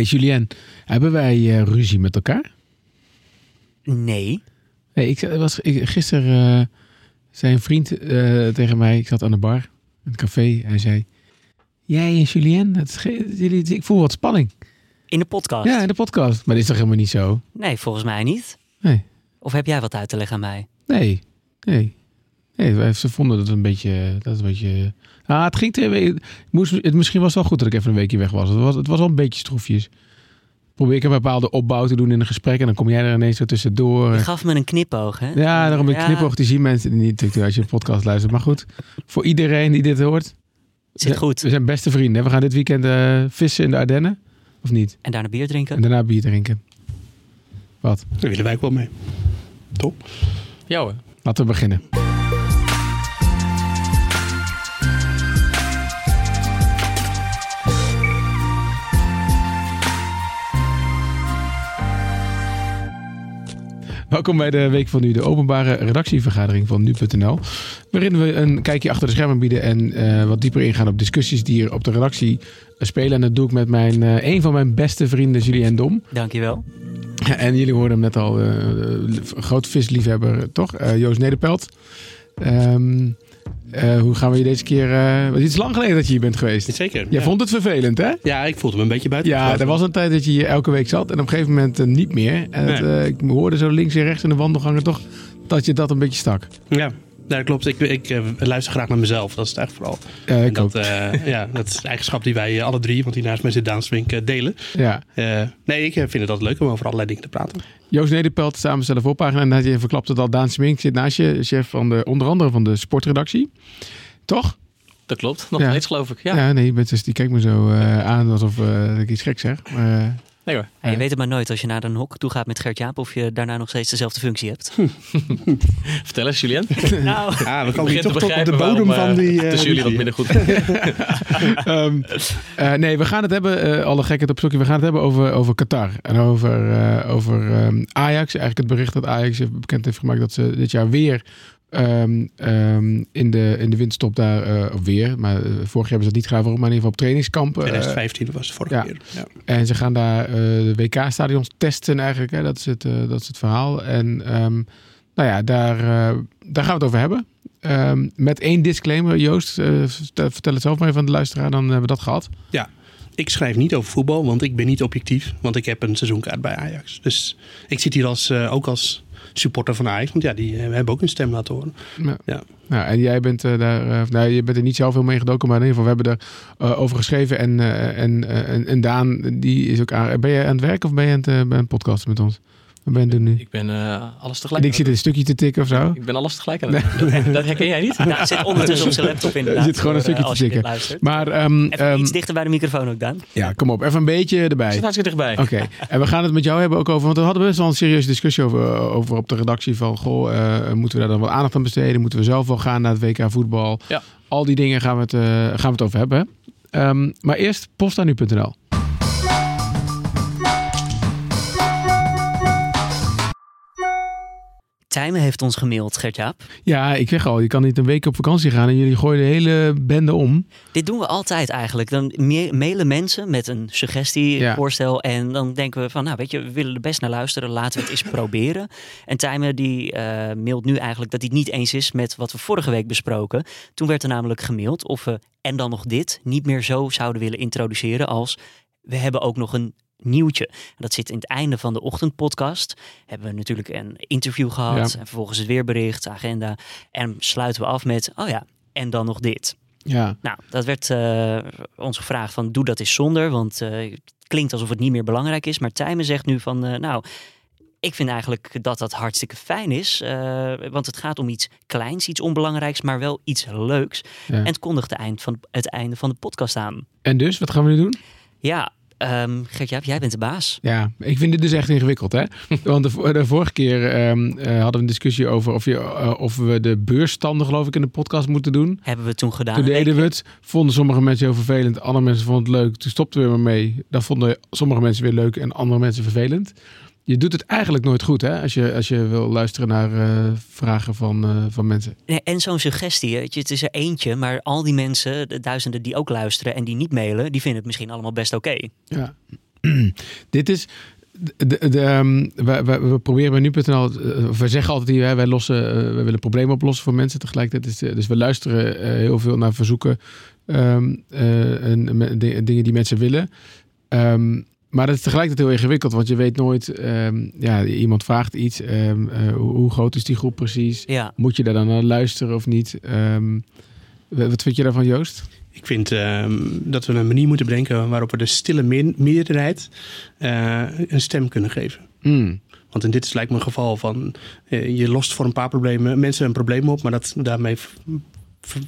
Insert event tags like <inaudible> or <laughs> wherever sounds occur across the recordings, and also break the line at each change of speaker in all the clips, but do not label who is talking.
Hey Julien, hebben wij eh, ruzie met elkaar?
Nee.
Ik was ik, gisteren uh, zei een vriend uh, tegen mij, ik zat aan de bar, in het café, hij zei: Jij en Julien, het jullie, ik voel wat spanning.
In de podcast?
Ja, in de podcast. Maar dat is toch helemaal niet zo?
Nee, volgens mij niet.
Nee.
Of heb jij wat uit te leggen aan mij?
Nee, nee. Nee, ze vonden dat een beetje. Dat een beetje ah, het ging twee Moest, het, misschien was het wel goed dat ik even een weekje weg was. Het was, het was wel een beetje stroefjes. Probeer ik een bepaalde opbouw te doen in een gesprek en dan kom jij er ineens zo tussendoor.
Je gaf me een knipoog, hè?
Ja, daarom een ja. knipoog. Die zien mensen niet als je een podcast luistert. Maar goed, voor iedereen die dit hoort.
Zit goed.
We zijn beste vrienden. We gaan dit weekend uh, vissen in de Ardennen. Of niet?
En daarna bier drinken.
En daarna bier drinken. Wat?
Daar willen wij ook wel mee. Top.
Ja hoor.
Laten we beginnen. Welkom bij de Week van Nu, de openbare redactievergadering van Nu.nl. Waarin we een kijkje achter de schermen bieden en uh, wat dieper ingaan op discussies die er op de redactie spelen. En dat doe ik met mijn, uh, een van mijn beste vrienden, Julien Dom.
Dankjewel.
En jullie hoorden hem net al, uh, groot visliefhebber, toch? Joost Nederpelt. Um, uh, hoe gaan we je deze keer... Uh, het is lang geleden dat je hier bent geweest.
Zeker.
Jij ja. vond het vervelend, hè?
Ja, ik voelde me een beetje buiten.
Ja, er was een tijd dat je hier elke week zat en op een gegeven moment uh, niet meer. En nee. het, ik hoorde zo links en rechts in de wandelgangen toch dat je dat een beetje stak.
Ja, ja, klopt. Ik, ik uh, luister graag naar mezelf. Dat is het eigenlijk vooral.
Ja, ik
dat, uh, ja, dat is eigenschap die wij uh, alle drie, want die naast mij zit Daan Swink, delen.
Ja.
nee, ik vind het altijd leuk om over allerlei dingen te praten.
Joost Nederpelt, samenstellen voorpagina. En je verklapt het al. Daan Swink zit naast je, chef van de, onder andere van de sportredactie. Toch?
Dat klopt. Nog steeds geloof ik. Ja,
ja nee, dus die kijkt me zo aan alsof ik iets gek zeg. Maar,
Nee hoor.
Ja, je weet het maar nooit als je naar een hok toe gaat met Gert-Jaap of je daarna nog steeds dezelfde functie hebt. <laughs>
Vertel eens, Julien. <laughs>
nou, ja, we komen hier toch tot op de bodem
waarom,
van die...
Uh, tussen jullie wat minder goed. <laughs>
um, uh, nee, we gaan het hebben, uh, alle gekheid op stokje, we gaan het hebben over, over Qatar. En over, over um, Ajax. Eigenlijk het bericht dat Ajax bekend heeft gemaakt dat ze dit jaar weer Um, um, in, de, in de winterstop daar uh, weer. Maar uh, vorig jaar hebben ze dat niet gedaan, maar in ieder geval op trainingskamp. Uh,
2015 was het vorige
ja.
keer. Ja.
En ze gaan daar de WK-stadions testen eigenlijk. Hè. Dat, is het, dat is het verhaal. En um, nou ja, daar, daar gaan we het over hebben. met één disclaimer, Joost. vertel het zelf maar even aan de luisteraar, dan hebben we dat gehad.
Ja, ik schrijf niet over voetbal, want ik ben niet objectief. Want ik heb een seizoenkaart bij Ajax. Dus ik zit hier als, ook als supporter van Ajax. Want ja, die uh, hebben ook een stem laten horen.
Ja. ja. Nou, en jij bent uh, daar, uh, nou, je bent er niet zelf heel mee gedoken, maar in ieder geval, we hebben er over geschreven. En, en, en, en, Daan, die is ook aan. Ben je aan het werk of ben je aan het, bij een podcast met ons? Wat ben je doen nu?
Ik ben uh, alles tegelijk.
Ik zit een stukje te tikken of zo.
Ik ben alles tegelijk aan het doen. <laughs> Dat, dat herken jij niet?
Nou, zit ondertussen op zijn laptop inderdaad.
Er zit gewoon een stukje te tikken. Maar, um,
even um, iets dichter bij de microfoon ook, Dan.
Ja, kom op. Even een beetje erbij.
Zit hartstikke dichtbij.
Oké. Okay. <laughs> En we gaan het met jou hebben ook over, want we hadden best wel een serieuze discussie over, over op de redactie van, goh, uh, moeten we daar dan wat aandacht aan besteden? Moeten we zelf wel gaan naar het WK voetbal?
Ja.
Al die dingen gaan we het, uh, gaan we het over hebben. Um, maar eerst postanu.nl.
Tijmen heeft ons gemaild, Gert-Jaap.
Ja, ik zeg al, je kan niet een week op vakantie gaan en jullie gooien de hele bende om.
Dit doen we altijd eigenlijk. Dan mailen mensen met een suggestie, ja. voorstel en dan denken we van, nou weet je, we willen er best naar luisteren, laten we het eens proberen. En Tijmen die uh, mailt nu eigenlijk dat hij het niet eens is met wat we vorige week besproken. Toen werd er namelijk gemaild of we, en dan nog dit, niet meer zo zouden willen introduceren als, we hebben ook nog een nieuwtje. Dat zit in het einde van de ochtendpodcast. Hebben we natuurlijk een interview gehad. Ja. En vervolgens het weerbericht, agenda. En sluiten we af met, oh ja, en dan nog dit.
Ja.
Nou, dat werd uh, ons gevraagd van, doe dat eens zonder. Want uh, het klinkt alsof het niet meer belangrijk is. Maar Tijmen zegt nu van, uh, nou... Ik vind eigenlijk dat dat hartstikke fijn is. Uh, want het gaat om iets kleins, iets onbelangrijks, maar wel iets leuks. Ja. En het kondigt het, eind van, het einde van de podcast aan.
En dus, wat gaan we nu doen?
Ja, Um, Gert-Jaap, jij bent de baas.
Ja, ik vind dit dus echt ingewikkeld. Hè? <laughs> Want de, de vorige keer um, uh, hadden we een discussie over of, je, uh, of we de beursstanden, geloof ik, in de podcast moeten doen.
Hebben we toen gedaan.
Toen deden we het. Vonden sommige mensen heel vervelend, andere mensen vonden het leuk. Toen stopten we er maar mee. Dat vonden sommige mensen weer leuk en andere mensen vervelend. Je doet het eigenlijk nooit goed, hè? Als je, als je wil luisteren naar uh, vragen van, uh, van mensen.
Nee, en zo'n suggestie, weet je, het is er eentje, maar al die mensen, de duizenden die ook luisteren en die niet mailen, die vinden het misschien allemaal best oké. Okay.
Ja. <clears throat> Dit is. De, de, um, we, we, we, proberen bij nu.nl. Uh, we zeggen altijd hier, wij lossen, we willen problemen oplossen voor mensen tegelijkertijd. Is, dus we luisteren heel veel naar verzoeken um, en dingen die mensen willen. Um, maar dat is tegelijkertijd heel ingewikkeld, want je weet nooit. ja, iemand vraagt iets. hoe, hoe, groot is die groep precies?
Ja.
Moet je daar dan naar luisteren of niet? wat vind je daarvan, Joost?
Ik vind uh, dat we een manier moeten bedenken waarop we de stille me meerderheid uh, een stem kunnen geven.
Mm.
Want in dit is lijkt me een geval van uh, je lost voor een paar problemen mensen een probleem op, maar dat daarmee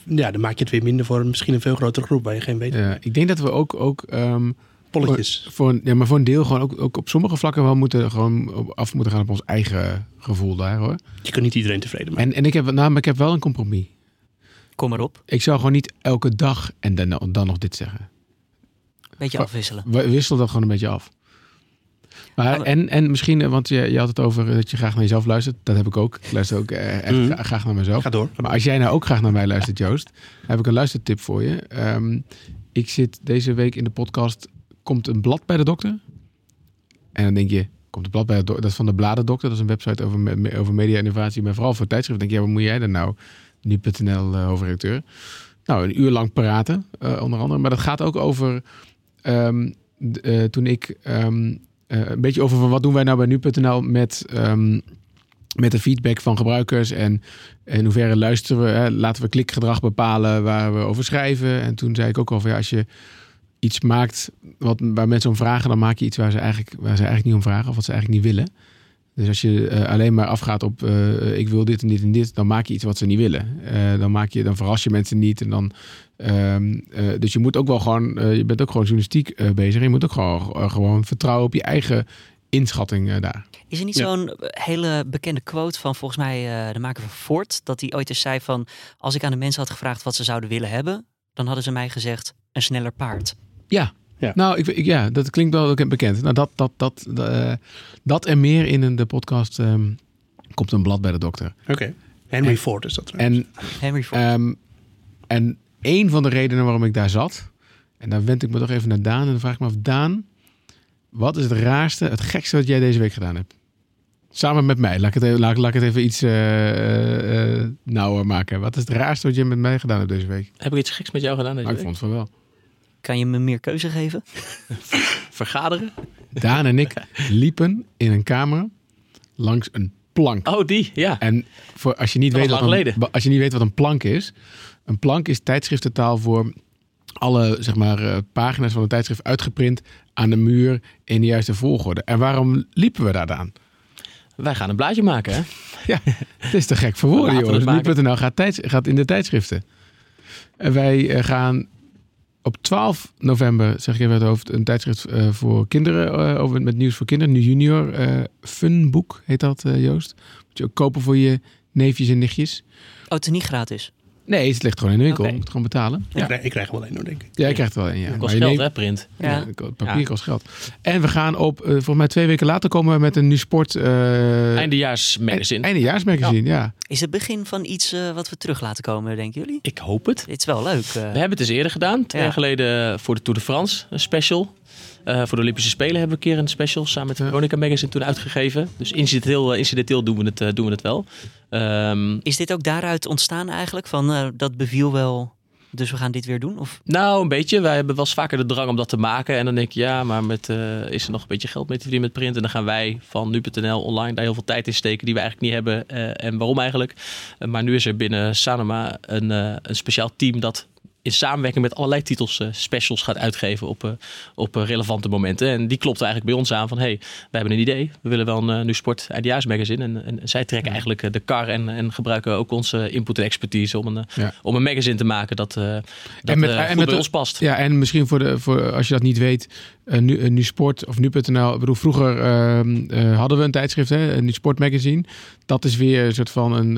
ja, dan maak je het weer minder voor misschien een veel grotere groep waar je geen weet.
Ja, ik denk dat we ook, ook um,
polletjes.
Voor, voor, ja, maar voor een deel gewoon ook, ook op sommige vlakken wel moeten gewoon af moeten gaan op ons eigen gevoel daar hoor.
Je kunt niet iedereen tevreden maken.
En, en ik heb, nou, maar ik heb wel een compromis.
Kom maar op.
Ik zou gewoon niet elke dag en dan, dan nog dit zeggen.
Beetje afwisselen.
Wissel dat gewoon een beetje af. Maar, en, en misschien, want je, je had het over dat je graag naar jezelf luistert. Dat heb ik ook. Ik luister ook eh, echt mm. graag naar mezelf.
Ga door.
Maar als jij nou ook graag naar mij luistert, Joost, heb ik een luistertip voor je. Um, ik zit deze week in de podcast Komt een blad bij de dokter? En dan denk je, komt een blad bij de dokter? Dat is van de Bladendokter. Dat is een website over, over media-innovatie, maar vooral voor tijdschriften. denk je, ja, wat moet jij er nou? Nu.nl uh, hoofdredacteur. Nou, een uur lang praten, uh, onder andere. Maar dat gaat ook over um, uh, toen ik um, een beetje over van wat doen wij nou bij nu.nl met, um, met de feedback van gebruikers en in hoeverre luisteren we. Hè, laten we klikgedrag bepalen waar we over schrijven. En toen zei ik ook over ja, als je iets maakt wat, waar mensen om vragen, dan maak je iets waar ze, eigenlijk, waar ze eigenlijk niet om vragen of wat ze eigenlijk niet willen. Dus als je uh, alleen maar afgaat op uh, ik wil dit en dit en dit, dan maak je iets wat ze niet willen. Uh, dan, maak je, dan verras je mensen niet. En dan, dus je moet ook wel gewoon, je bent ook gewoon journalistiek bezig. Je moet ook gewoon, gewoon vertrouwen op je eigen inschatting daar.
Is er niet ja. zo'n hele bekende quote van volgens mij de maker van Ford, dat hij ooit eens zei van als ik aan de mensen had gevraagd wat ze zouden willen hebben, dan hadden ze mij gezegd een sneller paard.
Ja, ja. Nou, ik, ik, ja, dat klinkt wel bekend. Nou, dat, dat, dat, uh, dat en meer in een, de podcast um, komt een blad bij de dokter.
Oké. Okay. Henry en, Ford is dat
trouwens. En,
Henry Ford.
Um, en een van de redenen waarom ik daar zat, en daar wend ik me toch even naar Daan en dan vraag ik me af, Daan, wat is het raarste, het gekste wat jij deze week gedaan hebt? Samen met mij. Laat ik het even, laat, laat ik het even iets uh, uh, nauwer maken. Wat is het raarste wat je met mij gedaan hebt deze week?
Heb ik iets geks met jou gedaan deze
nou,
week?
Ik vond het van wel.
Kan je me meer keuze geven? <laughs>
Vergaderen?
Daan en ik liepen in een kamer langs een plank.
Oh, die, ja.
En voor, als, je niet weet wat een, als je niet weet wat een plank is. Een plank is tijdschriftentaal voor alle zeg maar, uh, pagina's van een tijdschrift uitgeprint aan de muur in de juiste volgorde. En waarom liepen we daar dan?
Wij gaan een blaadje maken, hè? <laughs>
Ja, het is te gek voor woorden, jongens. Nu.nl gaat, tijds, gaat in de tijdschriften. En wij uh, gaan op 12 november, zeg ik even het hoofd, een tijdschrift uh, voor kinderen uh, over, met nieuws voor kinderen. Nu junior. Uh, Funboek heet dat, Joost. Moet je ook kopen voor je neefjes en nichtjes.
Oh, het is niet gratis?
Nee, het ligt gewoon in de winkel. Okay. Je moet gewoon betalen.
Ja. Ik, krijg, ik krijg wel een, hoor, denk ik.
Ja, je krijgt wel een, ja.
Kost geld, hè, print.
Ja. ja papier ja. kost geld. En we gaan op, uh, volgens mij twee weken later komen we met een nu sport... Uh,
Eindejaarsmagazine.
Eindejaarsmagazine, ja. ja.
Is het begin van iets uh, wat we terug laten komen, denken jullie?
Ik hoop het.
Het is wel leuk.
We hebben het eens eerder gedaan. Twee jaar geleden voor de Tour de France, een special. Uh, voor de Olympische Spelen hebben we een keer een special samen met Veronica Magazine toen uitgegeven. Dus incidenteel, incidenteel doen, we het, uh, doen we het wel. Um,
is dit ook daaruit ontstaan eigenlijk? Van uh, dat beviel wel, dus we gaan dit weer doen? Of?
Nou, een beetje. Wij hebben wel eens vaker de drang om dat te maken. En dan denk je, ja, maar met, is er nog een beetje geld mee te verdienen met print? En dan gaan wij van nu.nl online daar heel veel tijd in steken die we eigenlijk niet hebben. en waarom eigenlijk? maar nu is er binnen Sanoma een, een speciaal team dat in samenwerking met allerlei titels uh, specials gaat uitgeven op, uh, op uh, relevante momenten. En die klopt eigenlijk bij ons aan van, hey, we hebben een idee. We willen wel een nu sport eindejaarsmagazine. En, en zij trekken eigenlijk de kar en, en gebruiken ook onze input en expertise om een, ja. om een magazine te maken dat, dat en met, en met bij ons past.
Ja, en misschien voor, de, voor als je dat niet weet, nu, nu Sport of nu.nl. Ik bedoel, vroeger uh, hadden we een tijdschrift, hè, een Sport Magazine. Dat is weer een soort van een,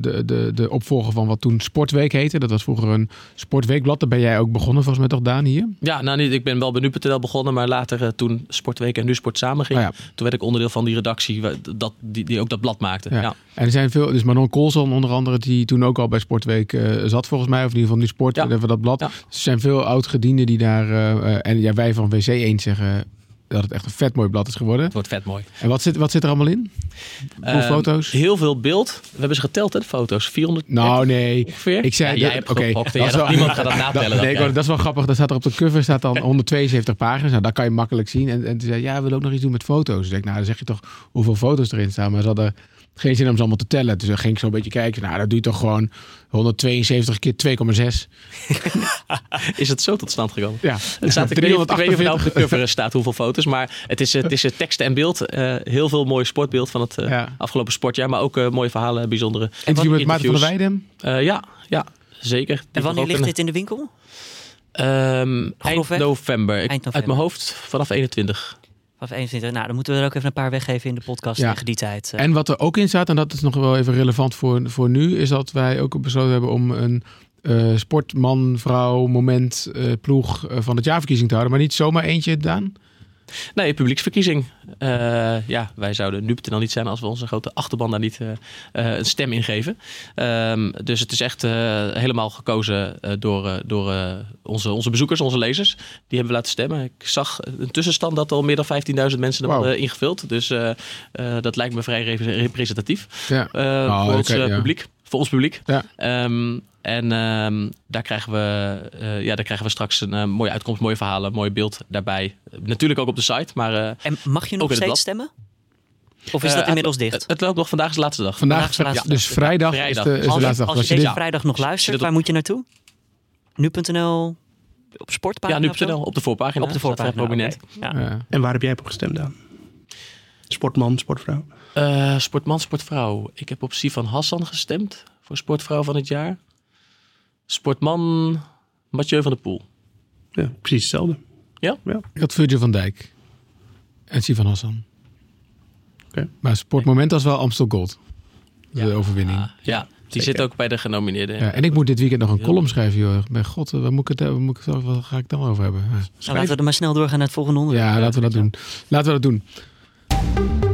de, de, de opvolger van wat toen Sportweek heette. Dat was vroeger een Sportweekblad. Daar ben jij ook begonnen, volgens mij toch, Daan, hier?
Ja, nou niet. Ik ben wel bij nu.nl begonnen, maar later toen Sportweek en Nu Sport samen ging. Oh, ja. Toen werd ik onderdeel van die redactie dat, die, die ook dat blad maakte. Ja. ja.
En er zijn veel, dus Manon Colson onder andere, die toen ook al bij Sportweek zat volgens mij. Of in ieder geval Nu Sport, ja. dat blad. Er zijn veel oud-gedienden die daar, en ja, wij van WC1 zeggen dat het echt een vet mooi blad is geworden.
Het wordt vet mooi.
En wat zit, wat zit er allemaal in? Hoeveel
Ehm,
foto's?
Heel veel beeld. We hebben ze geteld, hè, de foto's. 400
Nou, nee.
ongeveer.
Ik zei,
Ja,
dat- oké, dat wel-
niemand gaat dat natellen. <laughs>
Dat, nee, dat is wel grappig. Daar staat er op de cover staat dan <laughs> 172 pagina's. Nou, dat kan je makkelijk zien. En, en toen zei ja, we willen ook nog iets doen met foto's. Dus ik, nou, dan zeg je toch hoeveel foto's erin staan. Maar ze hadden geen zin om ze allemaal te tellen. Dus dan ging ik zo een beetje kijken. Nou, dat doe je toch gewoon 172 keer 2,6. <laughs>
Is het zo tot stand gekomen?
Ja,
Het staat, ik, weet, niet- ik weet niet of het nou op de
348.
cover staat hoeveel foto's, maar het is, het is eh, tekst en beeld. Eh, heel veel mooi sportbeeld van het eh,
Ja.
afgelopen sportjaar, maar ook eh, mooie verhalen, bijzondere
Interview met Maarten van der. Weijden.
Eh, ja, ja, zeker. Die
En wanneer ligt
een-
dit in de winkel?
Ehm, eind november. Ik-
Eind
Uit
november.
mijn hoofd vanaf 21.
Of 21. Nou, dan moeten we er ook even een paar weggeven in de podcast
Ja.
tegen die tijd. eh.
En wat er ook in staat, en dat is nog wel even relevant voor, voor nu, is dat wij ook besloten hebben om een eh, sportman, vrouw, moment, eh, ploeg eh, van het jaarverkiezing te houden. Maar niet zomaar eentje, Daan.
Nee, publieksverkiezing. Eh, ja, wij zouden nu.nl niet zijn als we onze grote achterban daar niet eh, eh, een stem in geven. Ehm, dus het is echt helemaal gekozen door, door onze, onze bezoekers, onze lezers. Die hebben we laten stemmen. Ik zag een tussenstand dat al meer dan 15.000 mensen hadden ingevuld. Dus dat lijkt me vrij re- representatief
Ja. Nou,
voor ons
ja.
Voor ons publiek.
Ja.
Ehm, en ehm, daar, krijgen we, eh, ja, daar krijgen we straks een eh, mooie uitkomst, mooie verhalen, mooi beeld daarbij. Natuurlijk ook op de site, maar eh,
En mag je nog steeds
blad.
stemmen? Of is dat inmiddels dicht?
Het, het loopt nog, vandaag is de laatste dag.
Vandaag,
Vandaag is de laatste
dus
dag.
vrijdag,
Vrijdag.
is de, is de
als je,
laatste dag.
als je
Als je
deze
dit-
vrijdag nog luistert, waar
op-
moet je naartoe? Nu.nl op sportpagina?
Ja, nu.nl op de voorpagina.
Op de voorpagina.
prominent.
oké. Ja.
Ja.
En waar heb jij op gestemd dan? Sportman, sportvrouw?
Eh, sportman, sportvrouw. Ik heb op Sivan Hassan gestemd voor sportvrouw van het jaar. Sportman Mathieu van der Poel.
Ja, precies hetzelfde.
Ja?
ja.
Ik had Virgil van Dijk en Sivan Hassan.
Oké.
Maar sportmoment was wel Amstel Gold. De overwinning.
Ah, ja, die
zeker.
zit ook bij de genomineerden.
Ja, en ik moet dit weekend nog een column schrijven, joh. Bij god, waar moet ik het, waar moet ik het, wat ga ik dan over hebben? Ja.
Nou, laten we er maar snel doorgaan naar het volgende onderwerp.
Ja, laten we dat doen. Laten we dat doen.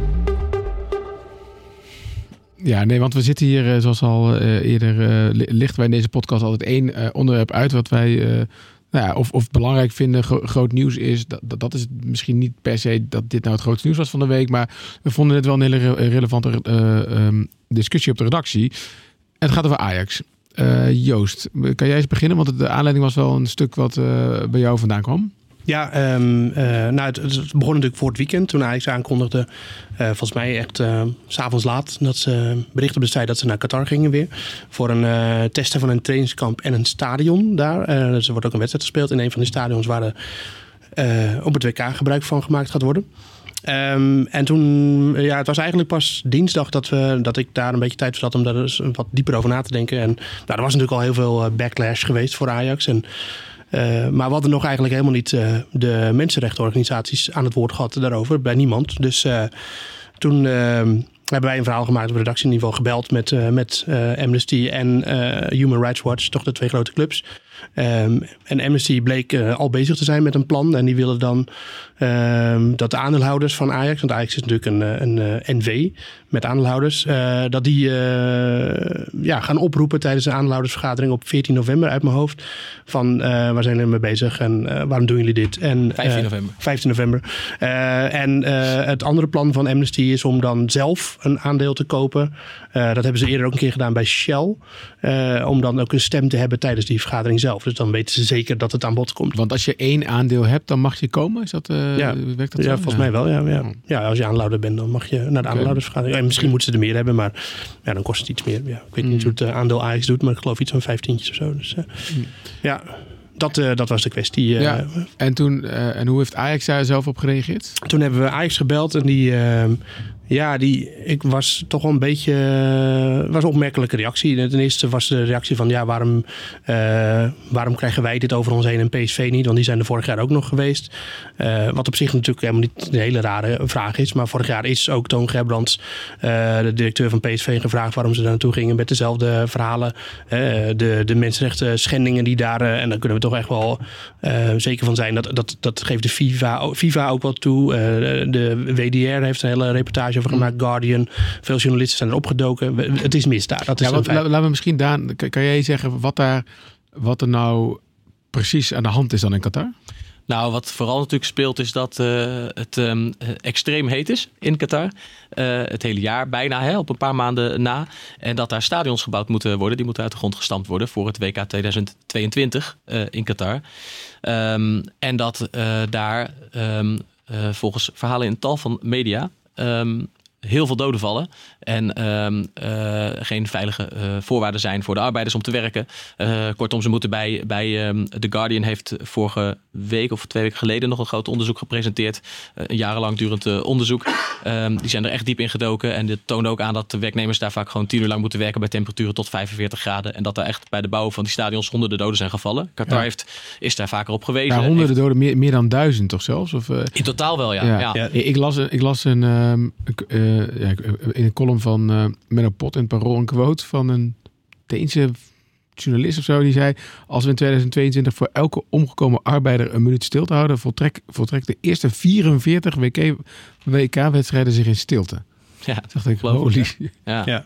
Ja, nee, want we zitten hier, eh, zoals al eh, eerder, eh, li- lichten wij in deze podcast altijd één onderwerp uit wat wij nou ja, of, of belangrijk vinden, gro- groot nieuws is. Dat, dat, is misschien niet per se dat dit nou het grootste nieuws was van de week, maar we vonden het wel een hele re- relevante eh, ehm, discussie op de redactie. En het gaat over Ajax. Joost, kan jij eens beginnen? Want de aanleiding was wel een stuk wat bij jou vandaan kwam.
Ja, ehm, eh, nou, het, begon natuurlijk voor het weekend toen Ajax aankondigde, eh, volgens mij echt eh, s'avonds laat, dat ze bericht op de site dat ze naar Qatar gingen weer. Voor een testen van een trainingskamp en een stadion daar. Dus er wordt ook een wedstrijd gespeeld in een van de stadions waar er op het WK gebruik van gemaakt gaat worden. Ehm, en toen, ja, het was eigenlijk pas dinsdag dat, we, dat ik daar een beetje tijd voor had om daar eens wat dieper over na te denken. En nou, er was natuurlijk al heel veel backlash geweest voor Ajax. En eh, maar we hadden nog eigenlijk helemaal niet eh, de mensenrechtenorganisaties aan het woord gehad daarover, bij niemand. Dus eh, toen hebben wij een verhaal gemaakt op redactieniveau, gebeld met, eh, met eh, Amnesty en Human Rights Watch, toch de twee grote clubs. Ehm, en Amnesty bleek eh, al bezig te zijn met een plan. En die willen dan ehm, dat de aandeelhouders van Ajax, want Ajax is natuurlijk een, eh, een, eh, NV met aandeelhouders, dat die ja, gaan oproepen tijdens de aandeelhoudersvergadering op 14 november uit mijn hoofd. Van waar zijn jullie mee bezig en waarom doen jullie dit? En,
15
eh,
november.
15 november. En het andere plan van Amnesty is om dan zelf een aandeel te kopen. Dat hebben ze eerder ook een keer gedaan bij Shell. Om dan ook een stem te hebben tijdens die vergadering zelf. Dus dan weten ze zeker dat het aan bod komt.
Want als je één aandeel hebt, dan mag je komen? Is dat, eh,
Ja.
werkt dat
Ja,
zo?
volgens mij wel. Ja, ja. ja, als je aanlouder bent, dan mag je naar de. En misschien moeten ze er meer hebben, maar ja, dan kost het iets meer. Ja, ik weet niet
Mm.
hoe het eh, aandeel Ajax doet, maar ik geloof iets van vijftientjes of zo. Dus, eh, Ja, dat, dat was de kwestie.
Ja. En, toen, en hoe heeft Ajax daar zelf op gereageerd?
Toen hebben we Ajax gebeld en die, eh, ja, die, ik was toch wel een beetje, eh, was een opmerkelijke reactie. Ten eerste was de reactie van, ja, waarom, eh, waarom krijgen wij dit over ons heen en PSV niet? Want die zijn er vorig jaar ook nog geweest. Eh, wat op zich natuurlijk helemaal niet een hele rare vraag is. Maar vorig jaar is ook Toon Gerbrands, de directeur van PSV, gevraagd waarom ze daar naartoe gingen met dezelfde verhalen. De, de mensenrechten schendingen die daar, en daar kunnen we toch echt wel zeker van zijn. Dat, dat, dat geeft de FIFA, FIFA ook wel toe. De WDR heeft een hele reportage over gemaakt. Guardian. Veel journalisten zijn erop gedoken. We- Het is misdaad. Dat is
Ja, laten we misschien, Daan, kan, jij zeggen wat, daar, wat er nou precies aan de hand is dan in Qatar?
Nou, wat vooral natuurlijk speelt is dat uh, het um, extreem heet is in Qatar. Uh, het hele jaar bijna, hè, op een paar maanden na. En dat daar stadions gebouwd moeten worden. Die moeten uit de grond gestampt worden voor het WK 2022 in Qatar. Um, en dat daar um, volgens verhalen in tal van media um, heel veel doden vallen. En ehm, eh, geen veilige uh, voorwaarden zijn voor de arbeiders om te werken. Uh, kortom, ze moeten bij, bij um, The Guardian heeft vorige week of twee weken geleden nog een groot onderzoek gepresenteerd. een jarenlang durend onderzoek. Um, die zijn er echt diep in gedoken. En dit toont ook aan dat de werknemers daar vaak gewoon tien uur lang moeten werken bij temperaturen tot 45 graden. En dat er echt bij de bouw van die stadions honderden doden zijn gevallen. Qatar heeft, is daar vaker op gewezen.
Ja, honderden doden, meer, meer dan duizend toch zelfs? Of,
in totaal wel, ja. ja.
ja. Ik, las, ik las een, ja, in een column van uh, Menno Pot in Parool een quote van een Deense journalist of zo. Die zei, als we in 2022 voor elke omgekomen arbeider een minuut stil te houden, voltrek, voltrekt de eerste 44 WK-wedstrijden zich in stilte.
Ja, dat
dacht ik, holy.
Ja. ja. ja.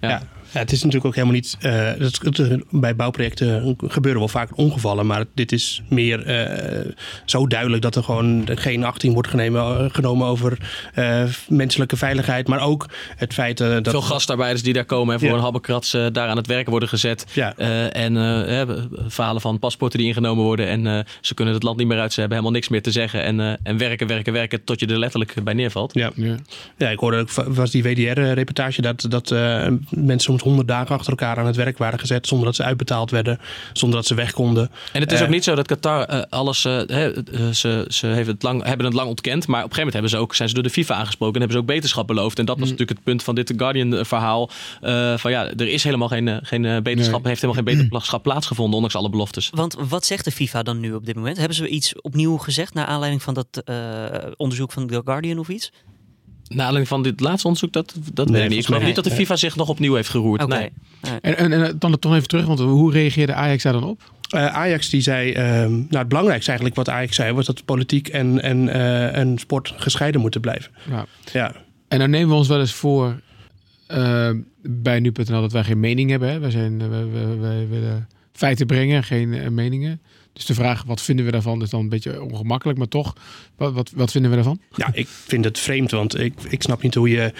Ja, het is natuurlijk ook helemaal niet. Uh, dat, bij bouwprojecten gebeuren wel vaak ongevallen. Maar dit is meer uh, zo duidelijk dat er gewoon geen achting wordt genomen, genomen over uh, menselijke veiligheid. Maar ook het feit dat.
Veel gastarbeiders die daar komen en voor een habbekrats daar aan het werken worden gezet.
Ja.
en falen van paspoorten die ingenomen worden. En ze kunnen het land niet meer uit. Ze hebben helemaal niks meer te zeggen. En, en werken, werken, werken tot je er letterlijk bij neervalt.
Ja, ja. ja ik hoorde ook, was die WDR-reportage dat, dat mensen soms honderd dagen achter elkaar aan het werk waren gezet. Zonder dat ze uitbetaald werden. Zonder dat ze weg konden.
En het is ook niet zo dat Qatar uh, alles. Uh, ze ze heeft het lang, hebben het lang ontkend. Maar op een gegeven moment hebben ze ook, zijn ze door de FIFA aangesproken. En hebben ze ook beterschap beloofd. En dat was mm. natuurlijk het punt van dit Guardian-verhaal. van ja, er is helemaal geen, geen beterschap. Heeft helemaal geen <clears throat> beterschap plaatsgevonden. Ondanks alle beloftes.
Want wat zegt de FIFA dan nu op dit moment? Hebben ze iets opnieuw gezegd. naar aanleiding van dat onderzoek van The Guardian of iets?
Naar aanleiding van dit laatste onderzoek, dat, dat nee, weet ik niet. Ik geloof niet dat de FIFA zich nog opnieuw heeft geroerd. Nee.
En, en, en, dan toch even terug, want hoe reageerde Ajax daar dan op?
Uh, Ajax die zei, uh, nou het belangrijkste eigenlijk wat Ajax zei, was dat politiek en, en, uh, en sport gescheiden moeten blijven.
Ja. ja. En dan nemen we ons wel eens voor bij nu.nl dat wij geen mening hebben. Hè? Wij, zijn, wij willen feiten brengen, geen meningen. Dus de vraag, wat vinden we daarvan, is dan een beetje ongemakkelijk. Maar toch, wat, wat, wat vinden we daarvan?
Ja, ik vind het vreemd. Want ik, ik snap niet hoe je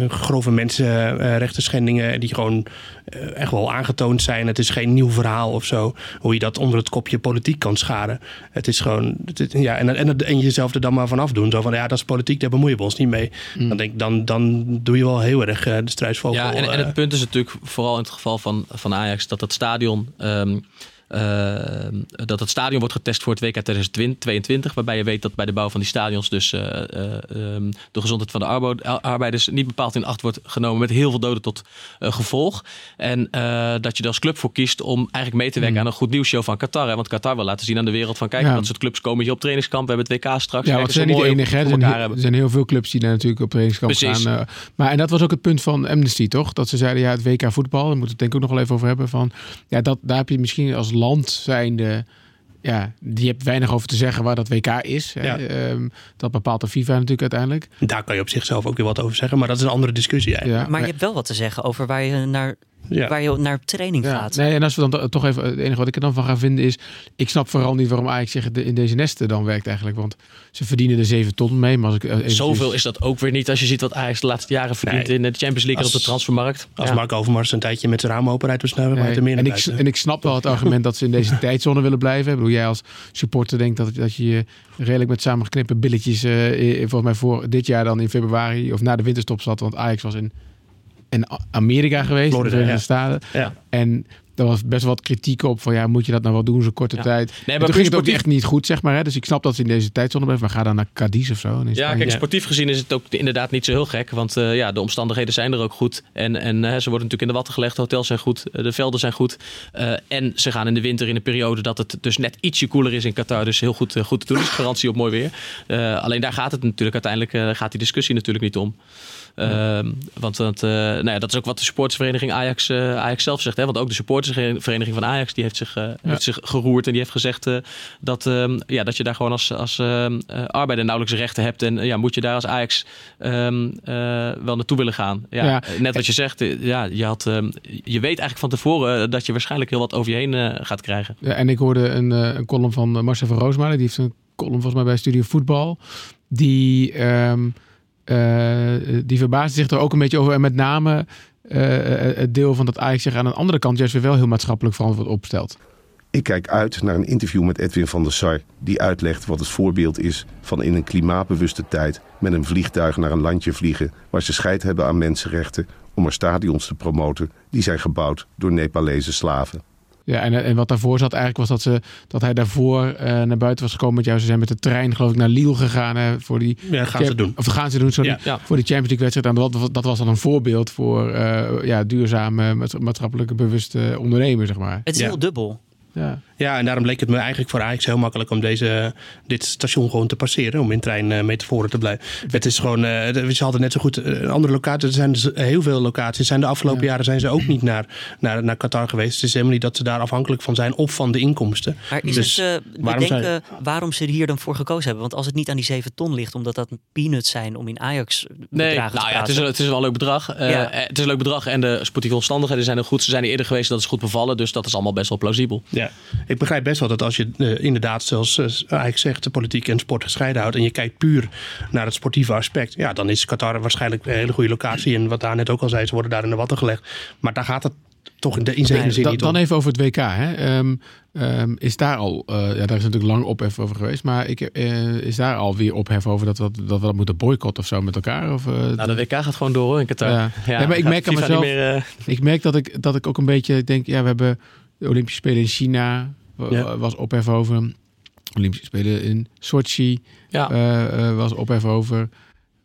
uh, grove mensenrechten uh, schendingen... die gewoon uh, echt wel aangetoond zijn. Het is geen nieuw verhaal of zo. Hoe je dat onder het kopje politiek kan scharen. Het is gewoon... Het, ja, en, en, en jezelf er dan maar vanaf doen. Zo van, ja, dat is politiek, daar bemoeien we ons niet mee. Mm. Dan, denk, dan, dan doe je wel heel erg uh, de struisvogel.
Ja, en, en, het punt is natuurlijk vooral in het geval van, van Ajax... dat het stadion... Um, uh, dat het stadion wordt getest voor het WK 2022. Waarbij je weet dat bij de bouw van die stadions dus uh, uh, de gezondheid van de arbeiders niet bepaald in acht wordt genomen. Met heel veel doden tot gevolg. En dat je er als club voor kiest om eigenlijk mee te werken mm. aan een goed nieuwsshow van Qatar. Hè? Want Qatar wil laten zien aan de wereld van kijk, ja. dat soort clubs komen hier op trainingskamp. We hebben het WK straks.
Ja, want ze zijn niet de enige. Er zijn, er zijn heel veel clubs die daar natuurlijk op trainingskamp Precies. gaan. maar en dat was ook het punt van Amnesty, toch? Dat ze zeiden, ja, het WK voetbal, daar moeten we het denk ik ook nog wel even over hebben. Van, ja, dat, daar heb je misschien als land zijnde ja, die hebt weinig over te zeggen waar dat WK is. Ja. Ehm, dat bepaalt de FIFA natuurlijk uiteindelijk.
Daar kan je op zichzelf ook weer wat over zeggen, maar dat is een andere discussie.
Ja, maar je hebt wel wat te zeggen over waar je naar ja. Waar je naar training gaat.
Nee, en als we dan toch even. Het enige wat ik er dan van ga vinden is. Ik snap vooral niet waarom Ajax zich in deze nesten dan werkt eigenlijk. Want ze verdienen er 7 ton mee. Maar als ik
even Zoveel is dat ook weer niet. Als je ziet wat Ajax de laatste jaren verdient in de Champions League als, op de transfermarkt.
Als ja. Mark Overmars een tijdje met zijn raam open rijdt, dus nou nee. meer
en ik, en ik snap wel het <laughs> argument dat ze in deze tijdzone willen blijven. Ik bedoel, jij als supporter denkt dat, dat je redelijk met samengeknippen billetjes. Uh, volgens mij voor dit jaar dan in februari of na de winterstop zat. Want Ajax was in in Amerika geweest, Florida, de Verenigde. Staten. Ja. En er was best wel wat kritiek op van ja, moet je dat nou wel doen zo'n korte tijd? Nee, maar toen ging het ook echt niet goed, zeg maar. Hè? Dus ik snap dat ze in deze tijdzone blijven. Maar ga dan naar Cadiz of zo.
Ja, kijk, sportief gezien is het ook inderdaad niet zo heel gek. Want uh, ja, de omstandigheden zijn er ook goed. En, en uh, ze worden natuurlijk in de watten gelegd. Hotels zijn goed, uh, de velden zijn goed. en ze gaan in de winter in een periode dat het dus net ietsje koeler is in Qatar. Dus heel goed, goed te doen. Dus garantie op mooi weer. alleen daar gaat het natuurlijk uiteindelijk, gaat die discussie natuurlijk niet om. Ehm, want want uh, nou ja, dat is ook wat de supportersvereniging Ajax, uh, Ajax zelf zegt. Hè? Want ook de supporters supportersvereniging van Ajax, die heeft zich, heeft zich geroerd en die heeft gezegd dat, ehm, ja, dat je daar gewoon als, als arbeider nauwelijks rechten hebt. En ja, moet je daar als Ajax um, wel naartoe willen gaan. Ja, Net wat je zegt, ja, je, had, je weet eigenlijk van tevoren dat je waarschijnlijk heel wat over je heen gaat krijgen.
Ja, en ik hoorde een, een column van Marcel van Roosmalen, die heeft een column volgens mij bij Studio Voetbal. Die, um, die verbaasde zich er ook een beetje over. En met name uh, het deel van dat Ajax zich aan een andere kant juist weer wel heel maatschappelijk verantwoord opstelt.
Ik kijk uit naar een interview met Edwin van der Sar, die uitlegt wat het voorbeeld is van in een klimaatbewuste tijd met een vliegtuig naar een landje vliegen waar ze scheid hebben aan mensenrechten om er stadions te promoten die zijn gebouwd door Nepalese slaven.
Ja, en, en wat daarvoor zat eigenlijk was dat, ze, dat hij daarvoor uh, naar buiten was gekomen met jou. Ze zijn met de trein geloof ik naar Lille gegaan hè, voor die...
Ja, gaan ze doen.
Of gaan ze doen, sorry. Ja. Voor die Champions League wedstrijd. En dat, dat was dan een voorbeeld voor uh, ja, duurzame maatschappelijke bewuste ondernemer, zeg maar.
Het is heel dubbel.
Ja. ja, en daarom leek het me eigenlijk voor Ajax heel makkelijk om deze, dit station gewoon te passeren. Om in trein uh, metaforen te blijven. Het is gewoon, uh, we hadden net zo goed uh, andere locaties. Er zijn dus heel veel locaties. Zijn de afgelopen jaren zijn ze ook niet naar, naar, naar Qatar geweest. Het is helemaal niet dat ze daar afhankelijk van zijn of van de inkomsten.
Maar is dus, het waarom, denken, waarom ze er hier dan voor gekozen hebben? Want als het niet aan die 7 ton ligt, omdat dat peanuts zijn om in Ajax
nee, nou ja, het is, een, het is wel een leuk bedrag. Ja. Het is een leuk bedrag en de sportieve omstandigheden zijn er goed. Ze zijn er eerder geweest, dat is goed bevallen. Dus dat is allemaal best wel plausibel.
Ja. Ja, ik begrijp best wel dat als je uh, inderdaad, zoals uh, eigenlijk zegt, de politiek en sport gescheiden houdt. en je kijkt puur naar het sportieve aspect. ja, dan is Qatar waarschijnlijk een hele goede locatie. En wat daar net ook al zei, ze worden daar in de watten gelegd. Maar daar gaat het toch in, de, in zekere zin
dan,
niet
Dan even over het WK. Hè. Um, um, is daar al, uh, ja, daar is natuurlijk lang ophef over geweest. Maar ik, uh, is daar al weer ophef over dat, we, dat we dat moeten boycotten of zo met elkaar? Of, uh,
nou, de WK gaat gewoon door hoor, in Qatar.
Ja. ja nee, maar ik merk aan mezelf, meer, ik merk dat ik, dat ik ook een beetje denk, ja, we hebben de Olympische Spelen in China, ja. was ophef over. Olympische Spelen in Sochi ja. uh, uh, was ophef over.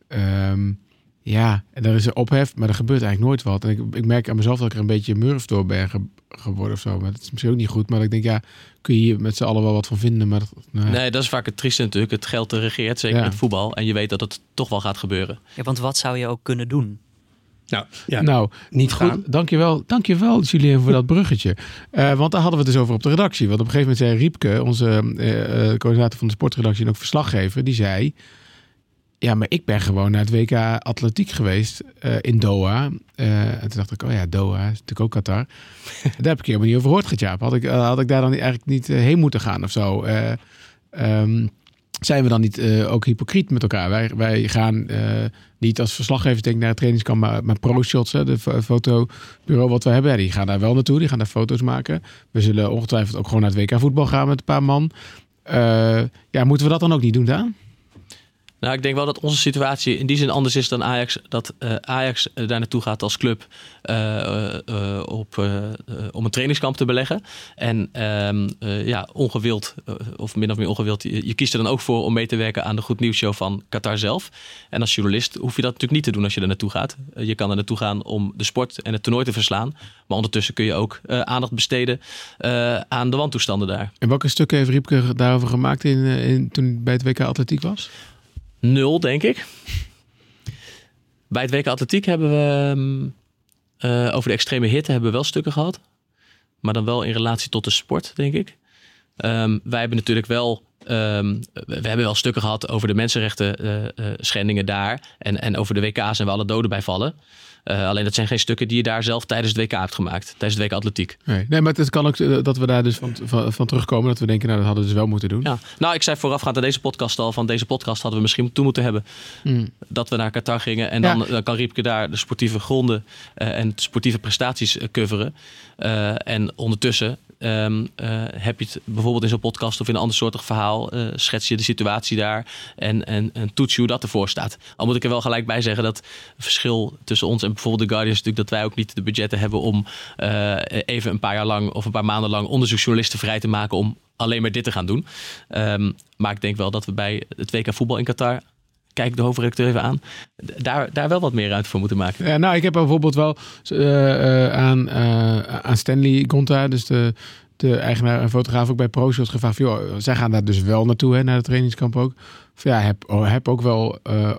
Um, ja, en er is een ophef, maar er gebeurt eigenlijk nooit wat. En ik, ik merk aan mezelf dat ik er een beetje murf door ben ge, geworden of zo. Maar dat is misschien ook niet goed. Maar ik denk, ja, kun je hier met z'n allen wel wat van vinden. Maar dat,
nou. Nee, dat is vaak het trieste natuurlijk. Het geld regeert, zeker ja. in het voetbal. En je weet dat het toch wel gaat gebeuren.
Ja, want wat zou je ook kunnen doen?
Nou, ja, nou niet goed. Gaan. Dankjewel, dankjewel Julien voor dat bruggetje. Uh, want daar hadden we het dus over op de redactie. Want op een gegeven moment zei Riepke, onze uh, coördinator van de sportredactie en ook verslaggever, die zei... Ja, maar ik ben gewoon naar het WK Atletiek geweest in Doha. en toen dacht ik, oh ja, Doha is natuurlijk ook Qatar. <laughs> daar heb ik helemaal niet over gehoord. Had ik, had ik daar dan eigenlijk niet heen moeten gaan of zo? Um, zijn we dan niet uh, ook hypocriet met elkaar? Wij, wij gaan uh, niet als verslaggever denk naar het trainingskamp, maar, maar ProShots, de fotobureau wat we hebben, die gaan daar wel naartoe. Die gaan daar foto's maken. We zullen ongetwijfeld ook gewoon naar het WK voetbal gaan met een paar man. Uh, ja, moeten we dat dan ook niet doen, Daan?
Nou, ik denk wel dat onze situatie in die zin anders is dan Ajax. Dat uh, Ajax daar naartoe gaat als club uh, op, om een trainingskamp te beleggen. En ehm, ja, ongewild, of min of meer ongewild, je, kiest er dan ook voor om mee te werken aan de Goed Nieuws Show van Qatar zelf. En als journalist hoef je dat natuurlijk niet te doen als je er naartoe gaat. je kan er naartoe gaan om de sport en het toernooi te verslaan. Maar ondertussen kun je ook aandacht besteden aan de wantoestanden daar.
En welke stukken heeft Riepke daarover gemaakt in, in, toen bij het WK Atletiek was?
Nul, denk ik. Bij het WK Atletiek hebben we uh, over de extreme hitte hebben we wel stukken gehad. Maar dan wel in relatie tot de sport, denk ik. Um, wij hebben natuurlijk wel Um, we hebben wel stukken gehad over de mensenrechten uh, uh, schendingen daar. En, en over de WK's en waar alle doden bij vallen. Uh, alleen dat zijn geen stukken die je daar zelf tijdens het WK hebt gemaakt. Tijdens het WK Atletiek.
Nee, nee maar het kan ook dat we daar dus van, van, van, terugkomen. Dat we denken, nou dat hadden we dus wel moeten doen.
Ja. Nou, ik zei voorafgaand aan deze podcast al. Van deze podcast hadden we misschien toe moeten hebben. Mm. Dat we naar Qatar gingen. En dan, dan kan Riepke daar de sportieve gronden en sportieve prestaties coveren. en ondertussen um, uh, heb je het bijvoorbeeld in zo'n podcast of in een ander soortig verhaal, uh, schets je de situatie daar en, en, en toets je hoe dat ervoor staat. Al moet ik er wel gelijk bij zeggen dat het verschil tussen ons en bijvoorbeeld de Guardians natuurlijk dat wij ook niet de budgetten hebben om uh, even een paar jaar lang of een paar maanden lang onderzoeksjournalisten vrij te maken om alleen maar dit te gaan doen. Um, maar ik denk wel dat we bij het WK voetbal in Qatar kijk de hoofdredacteur even aan, daar, daar wel wat meer ruimte voor moeten maken.
Ja, nou, ik heb bijvoorbeeld wel uh, uh, aan, uh, aan Stanley Gonta, dus de, de eigenaar en fotograaf ook bij ProShot gevraagd. Joh, zij gaan daar dus wel naartoe, hè, naar de trainingskamp ook. Ja, heb, oh, heb ook wel uh,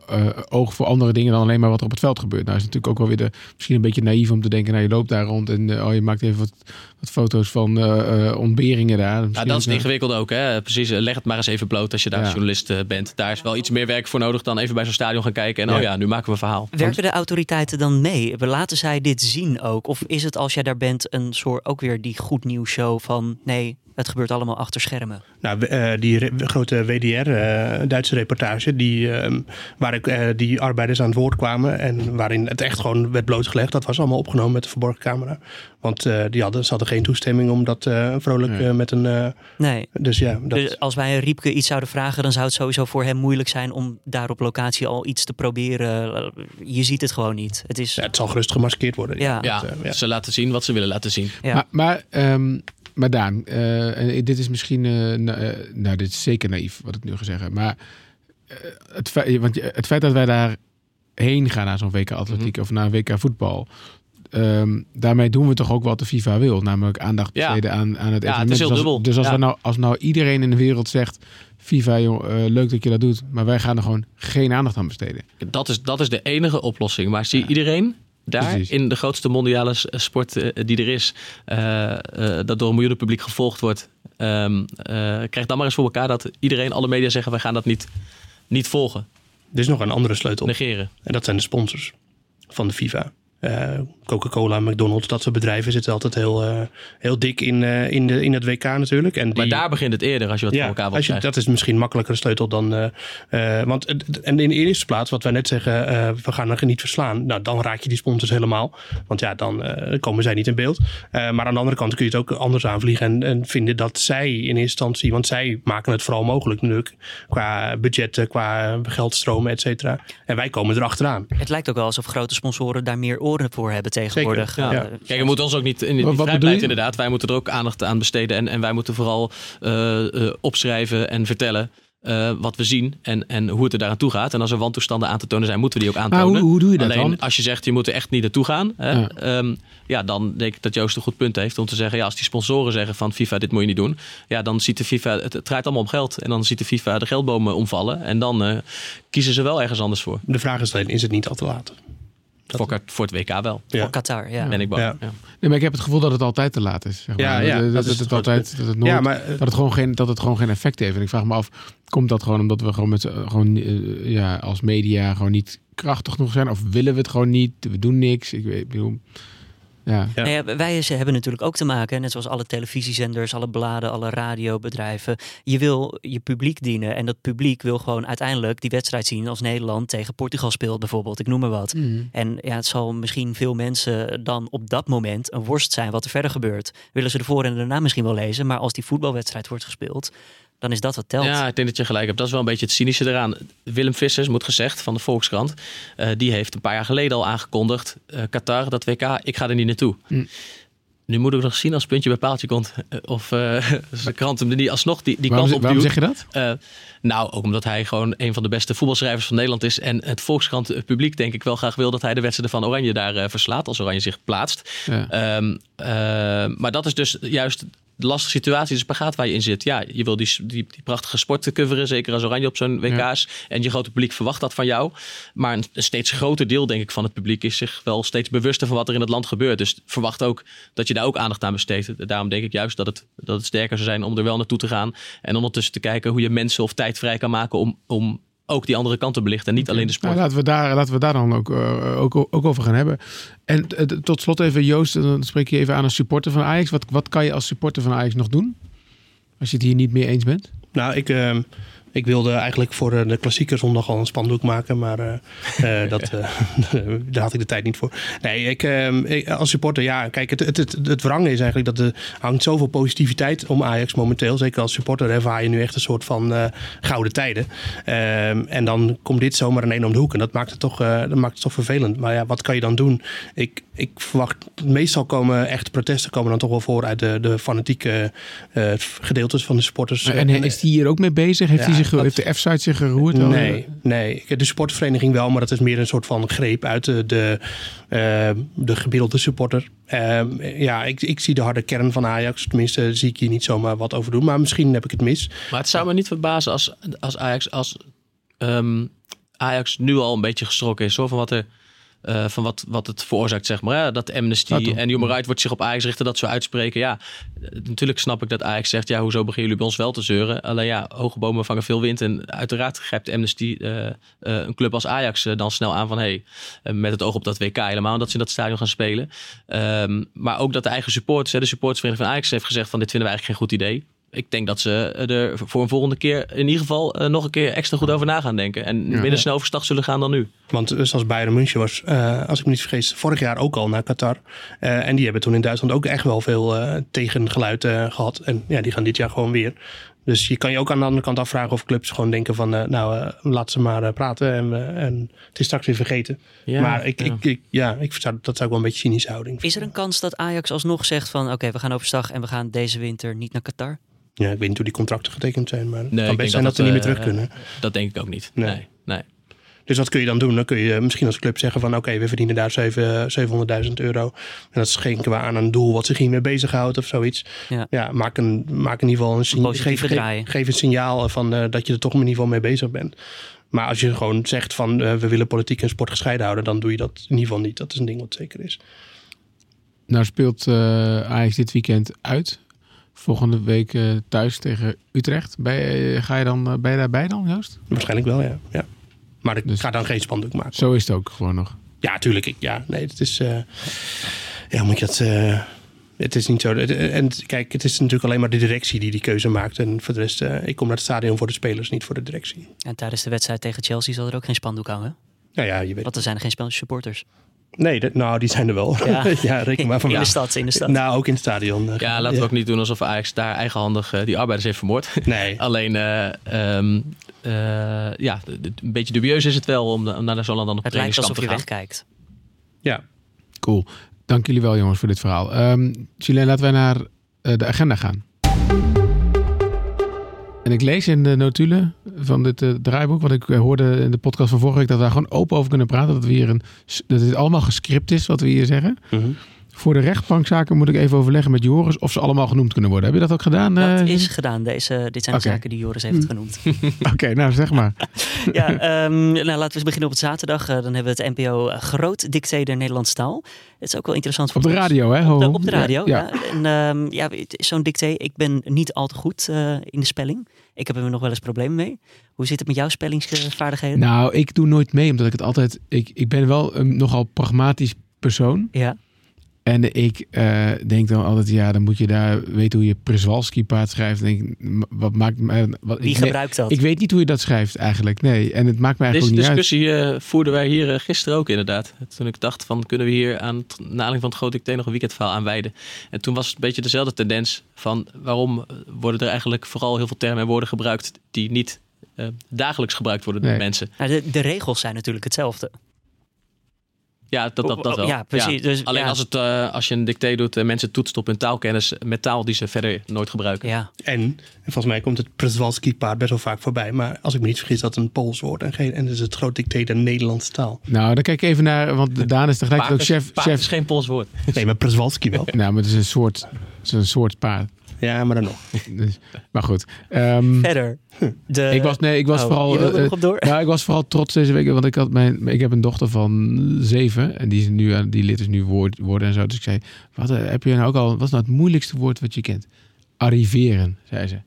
oog voor andere dingen dan alleen maar wat er op het veld gebeurt. Nou is het natuurlijk ook wel weer de, misschien een beetje naïef om te denken, nou je loopt daar rond en oh, je maakt even wat, wat foto's van ontberingen daar.
Ja, dat is het ingewikkeld ook. Hè? Precies, leg het maar eens even bloot als je daar journalist bent. Daar is wel iets meer werk voor nodig dan even bij zo'n stadion gaan kijken en oh ja, nu maken we een verhaal.
Werken de autoriteiten dan mee? Laten zij dit zien ook? Of is het als jij daar bent een soort ook weer die goed nieuws show van nee, het gebeurt allemaal achter schermen.
Nou, uh, die grote WDR, uh, eh, Duitse reportage, die, uh, waar ik, uh, die arbeiders aan het woord kwamen en waarin het echt gewoon werd blootgelegd, dat was allemaal opgenomen met de verborgen camera. Want die hadden, ze hadden geen toestemming om dat vrolijk met een.
nee.
Dus ja. Dat...
Dus als wij Riepke iets zouden vragen, dan zou het sowieso voor hem moeilijk zijn om daar op locatie al iets te proberen. Je ziet het gewoon niet. Het, is...
Ja, het zal gerust gemaskeerd worden.
Ja. ja, ja. ze laten zien wat ze willen laten zien.
Ja. Maar, maar um, maar Daan, uh, dit is misschien, uh, nou, dit is zeker naïef wat ik nu ga zeggen. Maar het, feit, want het feit dat wij daar heen gaan naar zo'n WK atletiek mhm. of naar een WK voetbal. Um, daarmee doen we toch ook wat de FIFA wil, namelijk aandacht besteden aan, aan het
ja, Het is heel
dus
dubbel.
dus als, we nou, als nou iedereen in de wereld zegt, FIFA, joh, leuk dat je dat doet, maar wij gaan er gewoon geen aandacht aan besteden.
Dat is, dat is de enige oplossing. Maar zie iedereen daar in de grootste mondiale sport eh, die er is, uh, dat door een miljoenen publiek gevolgd wordt, um, krijg dan maar eens voor elkaar dat iedereen, alle media zeggen: wij gaan dat niet, niet volgen.
Er is nog een andere sleutel.
Negeren.
En dat zijn de sponsors van de FIFA. Uh, Coca-Cola, McDonald's, dat soort bedrijven zitten altijd heel, uh, heel dik in, uh, in, de, in het WK natuurlijk. En
die, maar daar begint het eerder als je wat ja, voor elkaar wilt
je, Dat is misschien makkelijker sleutel dan... want en in de eerste plaats, wat wij net zeggen, we gaan er niet verslaan. Nou, dan raak je die sponsors helemaal. Want ja, dan komen zij niet in beeld. maar aan de andere kant kun je het ook anders aanvliegen en, en vinden dat zij in eerste instantie... Want zij maken het vooral mogelijk natuurlijk. Qua budgetten, qua geldstromen, et cetera. En wij komen erachteraan.
Het lijkt ook wel alsof grote sponsoren daar meer oren voor hebben tegenwoordig.
Ja. Ja. Kijk, je moet ons ook niet in die vrijheid inderdaad. Wij moeten er ook aandacht aan besteden. En, en wij moeten vooral uh, uh, opschrijven en vertellen. Uh, wat we zien en, en hoe het er daaraan toe gaat. En als er wantoestanden aan te tonen zijn, moeten we die ook aantonen.
Maar hoe, hoe doe je dat
Alleen,
dan?
als je zegt, je moet er echt niet naartoe gaan. Hè, ja. Um, ja. dan denk ik dat Joost een goed punt heeft om te zeggen... ja, als die sponsoren zeggen van FIFA, dit moet je niet doen... ja, dan ziet de FIFA, het, het draait allemaal om geld. En dan ziet de FIFA de geldbomen omvallen. En dan uh, kiezen ze wel ergens anders voor.
De vraag is alleen, is het niet al te laat?
Voor, voor, het WK wel.
Ja. Voor Qatar, ja.
Ben ik bang. Ja.
Nee, maar ik heb het gevoel dat het altijd te laat is. Zeg maar.
Ja,
dat, dat, dat, het altijd, dat, het nooit, ja, maar, dat, het gewoon geen, dat het gewoon geen effect heeft. En ik vraag me af, komt dat gewoon omdat we gewoon, met, gewoon uh, ja, als media gewoon niet krachtig genoeg zijn? Of willen we het gewoon niet? We doen niks. Ik, weet, ik bedoel, ja.
Nou ja. wij hebben natuurlijk ook te maken, net zoals alle televisiezenders, alle bladen, alle radiobedrijven. Je wil je publiek dienen en dat publiek wil gewoon uiteindelijk die wedstrijd zien als Nederland tegen Portugal speelt bijvoorbeeld. Ik noem maar wat.
Mm.
En ja, het zal misschien veel mensen dan op dat moment een worst zijn wat er verder gebeurt. Willen ze ervoor en daarna misschien wel lezen, maar als die voetbalwedstrijd wordt gespeeld, dan is dat wat telt.
Ja, ik denk dat je gelijk hebt. Dat is wel een beetje het cynische eraan. Willem Vissers, moet gezegd, van de Volkskrant... Uh, die heeft een paar jaar geleden al aangekondigd... Uh, Qatar, dat WK, ik ga er niet naartoe.
Mm.
Nu moet ik nog zien als het puntje bij paaltje komt. Uh, of <laughs> de krant hem er niet alsnog die, die
waarom,
kant op
Waarom zeg je dat?
nou, ook omdat hij gewoon een van de beste voetbalschrijvers van Nederland is. En het Volkskrant het publiek denk ik wel graag wil... dat hij de wedstrijden van Oranje daar verslaat. Als Oranje zich plaatst.
Ja.
Um, maar dat is dus juist de lastige situatie, de spagaat waar je in zit. Ja, je wil die, die, die prachtige sport te coveren, zeker als Oranje op zo'n WK's. Ja. En je grote publiek verwacht dat van jou. Maar een, een, steeds groter deel, denk ik, van het publiek is zich wel steeds bewuster van wat er in het land gebeurt. Dus verwacht ook dat je daar ook aandacht aan besteedt. Daarom denk ik juist dat het, dat het sterker zou zijn om er wel naartoe te gaan. En ondertussen te kijken hoe je mensen of tijd vrij kan maken om, om ook die andere kanten belichten. En niet alleen de sport.
Nou, laten, we daar, laten we daar dan ook, uh, ook, ook over gaan hebben. En uh, tot slot even Joost, dan spreek je even aan als supporter van Ajax. Wat, wat kan je als supporter van Ajax nog doen? Als je het hier niet mee eens bent?
Nou, ik... Uh... Ik wilde eigenlijk voor de klassieke zondag al een spandoek maken, maar uh, uh, dat, uh, <laughs> <laughs> daar had ik de tijd niet voor. Nee, ik, ik als supporter, ja, kijk, het, het, het, het wrange is eigenlijk dat er hangt zoveel positiviteit om Ajax momenteel. Zeker als supporter ervaar je nu echt een soort van gouden tijden. Ehm, en dan komt dit zomaar in één om de hoek en dat maakt het toch, dat maakt het toch vervelend. Maar ja, wat kan je dan doen? Ik, ik verwacht, meestal komen echte protesten komen dan toch wel voor uit de, de fanatieke gedeeltes van de supporters.
En, en is die hier ook mee bezig? Heeft ja, hij zich heeft de F-site zich geroerd?
Nee, nee, de supportvereniging wel, maar dat is meer een soort van greep uit de, de, uh, de gemiddelde supporter. Uh, ja, ik, ik zie de harde kern van Ajax. Tenminste, zie ik hier niet zomaar wat over doen. Maar misschien heb ik het mis.
Maar het zou me niet verbazen als, als Ajax als um, Ajax nu al een beetje geschrokken is hoor, van wat er uh, van wat, wat het veroorzaakt, zeg maar. Hè? Dat Amnesty en Human Rights wordt zich op Ajax richten, dat ze uitspreken. Ja, natuurlijk snap ik dat Ajax zegt, ja, hoezo beginnen jullie bij ons wel te zeuren? Alleen ja, hoge bomen vangen veel wind. En uiteraard grijpt Amnesty uh, uh, een club als Ajax dan snel aan van, hey, met het oog op dat WK helemaal, dat ze in dat stadion gaan spelen. Um, maar ook dat de eigen supporters, de supportersvereniging van Ajax heeft gezegd van, dit vinden we eigenlijk geen goed idee ik denk dat ze er voor een volgende keer in ieder geval uh, nog een keer extra goed over na gaan denken. En ja. minder snel overstag zullen gaan dan nu.
Want uh, zoals Bayern München was, uh, als ik me niet vergis, vorig jaar ook al naar Qatar. en die hebben toen in Duitsland ook echt wel veel tegengeluid gehad. En ja, die gaan dit jaar gewoon weer. Dus je kan je ook aan de andere kant afvragen of clubs gewoon denken van... nou, laat ze maar praten en, en, het is straks weer vergeten. Ja, maar ik, ja. Ik, ik, ja, ik zou, dat zou ik wel een beetje cynisch houden.
Is er een kans dat Ajax alsnog zegt van... oké, we gaan overstag en we gaan deze winter niet naar Qatar?
Ja, ik weet niet hoe die contracten getekend zijn, maar het kan best zijn dat, ze niet meer terug kunnen.
Dat denk ik ook niet. Nee. nee.
Dus wat kun je dan doen? Dan kun je misschien als club zeggen van oké, we verdienen daar 700.000 euro. En dat schenken we aan een doel wat zich hiermee bezighoudt of zoiets. Ja, ja maak, een, maak in ieder geval een, signaal, geef, geef, een signaal van uh, dat je er toch in ieder geval mee bezig bent. Maar als je gewoon zegt van uh, we willen politiek en sport gescheiden houden, dan doe je dat in ieder geval niet. Dat is een ding wat zeker is.
Nou speelt uh, Ajax dit weekend uit volgende week uh, thuis tegen Utrecht. Ben je, ga je dan, uh, ben je daarbij dan, Joost?
Waarschijnlijk wel, ja. ja. Maar ik dus, ga dan geen spandoek maken.
Zo is het ook gewoon nog.
Ja, tuurlijk. Ik, ja, nee, het is... Uh, ja, moet je dat... het is niet zo. En kijk, het is natuurlijk alleen maar de directie die die keuze maakt. En voor de rest, ik kom naar het stadion voor de spelers, niet voor de directie.
En tijdens de wedstrijd tegen Chelsea zal er ook geen spandoek hangen?
Nou ja, je weet.
Want er zijn er geen supporters.
Nee, nou, die zijn er wel. Ja, <laughs> ja reken maar van
In de stad, in de stad.
Nou, ook in het stadion.
Eh, ja, laten we ook niet doen alsof Ajax daar eigenhandig uh, die arbeiders heeft vermoord. <laughs>
Nee.
Alleen, uh, um, ja, een beetje dubieus is het wel om, om naar zo'n land dan op
Het lijkt alsof je wegkijkt.
Ja.
Cool. Dank jullie wel, jongens, voor dit verhaal. Um, laten wij naar de agenda gaan. En ik lees in de notulen van dit uh, draaiboek, wat ik uh, hoorde in de podcast van vorige week, dat we daar gewoon open over kunnen praten. Dat, we hier een, dat het allemaal gescript is wat we hier zeggen. -hmm. Voor de rechtbankzaken moet ik even overleggen met Joris of ze allemaal genoemd kunnen worden. Heb je dat ook gedaan?
Dat uh, is gedaan. Deze, dit zijn okay. de zaken die Joris heeft genoemd. <laughs>
Oké, okay, nou zeg maar. <laughs>
ja, um, nou, laten we eens beginnen op het zaterdag. dan hebben we het NPO Groot Dicté der Nederlandse taal. Het is ook wel interessant.
Voor op de radio, hè?
Op de, op de radio, ja. ja. En um, ja, zo'n dicté, ik ben niet al te goed in de spelling. Ik heb er nog wel eens problemen mee. Hoe zit het met jouw spellingsvaardigheden?
Nou, ik doe nooit mee, omdat ik het altijd. Ik, ik ben wel een nogal pragmatisch persoon.
Ja.
En ik uh, denk dan altijd, ja, dan moet je daar weten hoe je Przewalski paard schrijft. Denk, wat maakt me, wat,
Wie
ik,
gebruikt dat?
Ik weet niet hoe je dat schrijft eigenlijk. Nee, en het maakt mij eigenlijk
Deze
niet
discussie uh, voerden wij hier uh, gisteren ook inderdaad. Toen ik dacht van, kunnen we hier aan het naling van het grote dicté nog een weekendverhaal aan wijden? En toen was het een beetje dezelfde tendens van, waarom worden er eigenlijk vooral heel veel termen en woorden gebruikt die niet dagelijks gebruikt worden door
nee.
mensen?
Nou, de, de regels zijn natuurlijk hetzelfde.
Ja, dat, dat, dat wel.
Ja, precies. Dus,
Alleen
ja.
als, het, uh, als je een dicté doet en mensen toetst op hun taalkennis met taal die ze verder nooit gebruiken.
Ja.
En, en volgens mij komt het Przewalski paard best wel vaak voorbij. Maar als ik me niet vergis, dat een Pools woord. En, geen, en dus het groot dicté de Nederlandse taal.
Nou, dan kijk ik even naar, want Daan is tegelijkertijd ook chef.
Paard
chef.
is geen Pools woord.
Nee, maar Przewalski wel.
nou, maar het is een soort, het is een soort paard.
Ja, maar dan nog. <laughs>
Dus, maar goed. Um,
Verder. De...
Ik was, nee, ik was
Oh,
vooral. eh,
nog op door?
Ja, ik was vooral trots deze week, want ik had mijn, ik heb een dochter van zeven en die is nu aan, die leert dus nu woord, woorden en zo. Dus ik zei, wat eh, heb je nou ook al? Wat is nou het moeilijkste woord wat je kent? Arriveren, zei ze.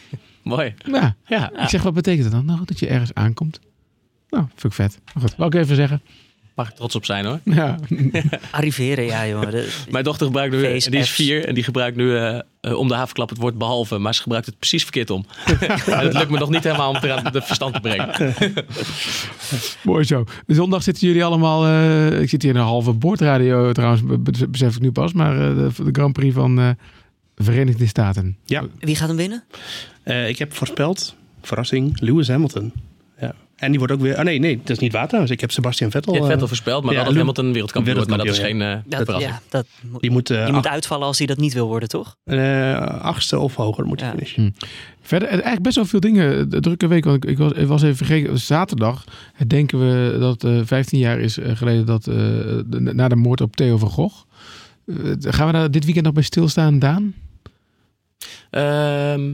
<laughs>
Mooi.
Ja,
Ja.
ik zeg, wat betekent dat dan? Nou, dat je ergens aankomt. Nou, vind ik vet. Maar goed, wou ik even zeggen.
Mag ik trots op zijn hoor.
Ja, <laughs>
Arriveren, ja jongen. De-
Mijn dochter gebruikt nu,
Face
die is vier en die gebruikt nu eh, eh, om de havenklap het woord behalve, maar ze gebruikt het precies verkeerd om. <laughs> en het lukt me nog niet helemaal om het eraan de verstand te brengen. <laughs>
mooi zo. Zondag zitten jullie allemaal. eh, ik zit hier in een halve boordradio trouwens, be- be- besef ik nu pas. Maar eh, de, de Grand Prix van eh, Verenigde Staten.
Ja,
Wie gaat hem winnen?
Eh, ik heb voorspeld, verrassing, Lewis Hamilton. Ja. En die wordt ook weer... Oh nee, nee, dat is niet waar trouwens. Ik heb Sebastian Vettel.
Je hebt
eh,
Vettel voorspeld, maar
ja,
wel dat
Lu-
Hamilton wereldkampioen wordt. Maar dat is geen eh
Dat, ja, dat moet,
die moet, eh,
die moet
ach-
uitvallen als hij dat niet wil worden, toch?
eh, achtste of hoger moet
Ja.
finishen.
Verder, eh, eigenlijk best wel veel dingen. De drukke week, want ik, ik, was, ik was even vergeten. Zaterdag denken we dat eh 15 jaar is eh, geleden dat eh, de- na de moord op Theo van Gogh. Eh, gaan we daar dit weekend nog bij stilstaan, Daan?
Ehm,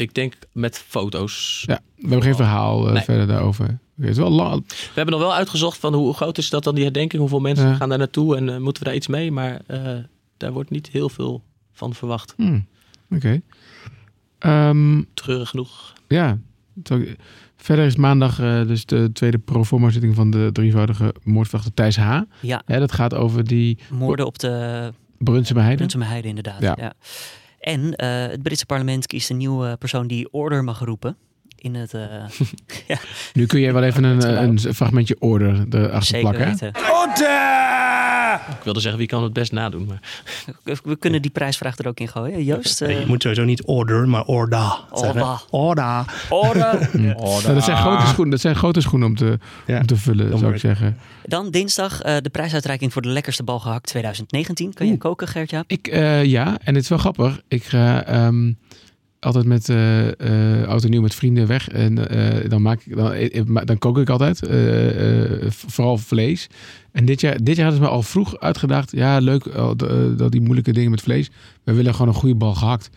Ik denk met foto's.
Ja, we hebben geen verhaal uh,
Nee.
verder daarover. Het is wel lang.
We hebben nog wel uitgezocht van hoe groot is dat dan die herdenking? Hoeveel mensen
Ja.
gaan daar naartoe en eh, moeten we daar iets mee? Maar eh, daar wordt niet heel veel van verwacht.
Hmm, Oké. Ehm,
Treurig genoeg.
ja. Verder is maandag eh, dus de tweede proforma zitting van de drievoudige moordverdachte Thijs H.
Ja,
Hè, dat gaat over die
moorden op de
Brunsum Heide.
Brunsum Heide inderdaad.
Ja.
Ja. En eh, het Britse parlement kiest een nieuwe persoon die order mag roepen. In het, eh, <laughs>
Nu kun je wel even een, een fragmentje order erachter
zeker
plakken. hè?
weten.
Ik wilde zeggen, wie kan het best nadoen? Maar
We kunnen die prijsvraag er ook in gooien. Joost?
Nee,
eh,
je moet sowieso niet order, maar orda zeggen.
Orda.
Orda.
order! <laughs>
Dat, zijn grote schoenen, dat zijn grote schoenen om te,
Ja.
om te vullen, zou ik zeggen.
Dan dinsdag eh, de prijsuitreiking voor de lekkerste bal gehakt 2019. Kan je koken, Gert-Jaap?
Ik, eh, ja, en het is wel grappig. Ik ga ehm, altijd met eh eh oud en nieuw met vrienden weg. En eh, dan, maak ik, dan, dan kook ik altijd. eh, eh, vooral vlees. En dit jaar, dit jaar hadden ze me al vroeg uitgedaagd. Ja, leuk dat die moeilijke dingen met vlees. We willen gewoon een goede bal gehakt.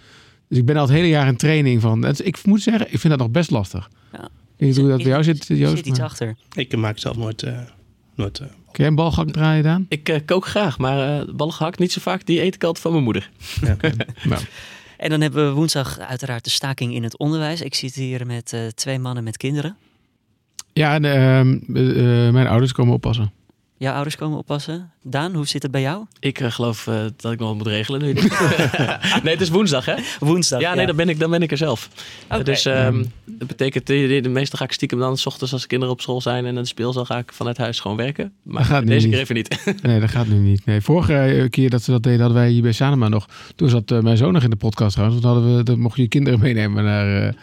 Dus ik ben al het hele jaar in training van. is- Ik moet zeggen, ik vind dat nog best lastig.
Ja.
Ik weet niet hoe dat bij jou zit,
Er
Joost.
zit iets
maar-
achter.
Ik maak zelf nooit... eh, nooit eh,
Kun jij een bal gehakt draaien, Daan?
ik kook graag, maar eh ballen gehakt niet zo vaak. Die eet ik altijd van mijn moeder. <laughs> <laughs>
Nou,
En dan hebben we woensdag uiteraard de staking in het onderwijs. Ik zit hier met eh, twee mannen met kinderen.
ja, ehm, eh, eh, mijn ouders komen oppassen.
Jouw ouders komen oppassen. Daan, hoe zit het bij jou?
Ik eh, geloof eh, dat ik nog wat moet regelen nu. <laughs> nee, het is woensdag, hè?
Woensdag.
Ja, nee, dan ben ik, dan ben ik er zelf. Dus ehm, dat betekent, de, de, de meestal ga ik stiekem dan s ochtends als kinderen op school zijn en een speelzaal ga ik vanuit huis gewoon werken.
Dat
Maar
gaat
deze
niet.
keer even niet. <laughs>
Nee, dat gaat nu niet. Nee, vorige eh, keer dat ze dat deden, hadden wij hier bij Sanema nog. Toen zat eh, mijn zoon nog in de podcast trouwens. Toen hadden we, dan mocht je kinderen meenemen naar eh, de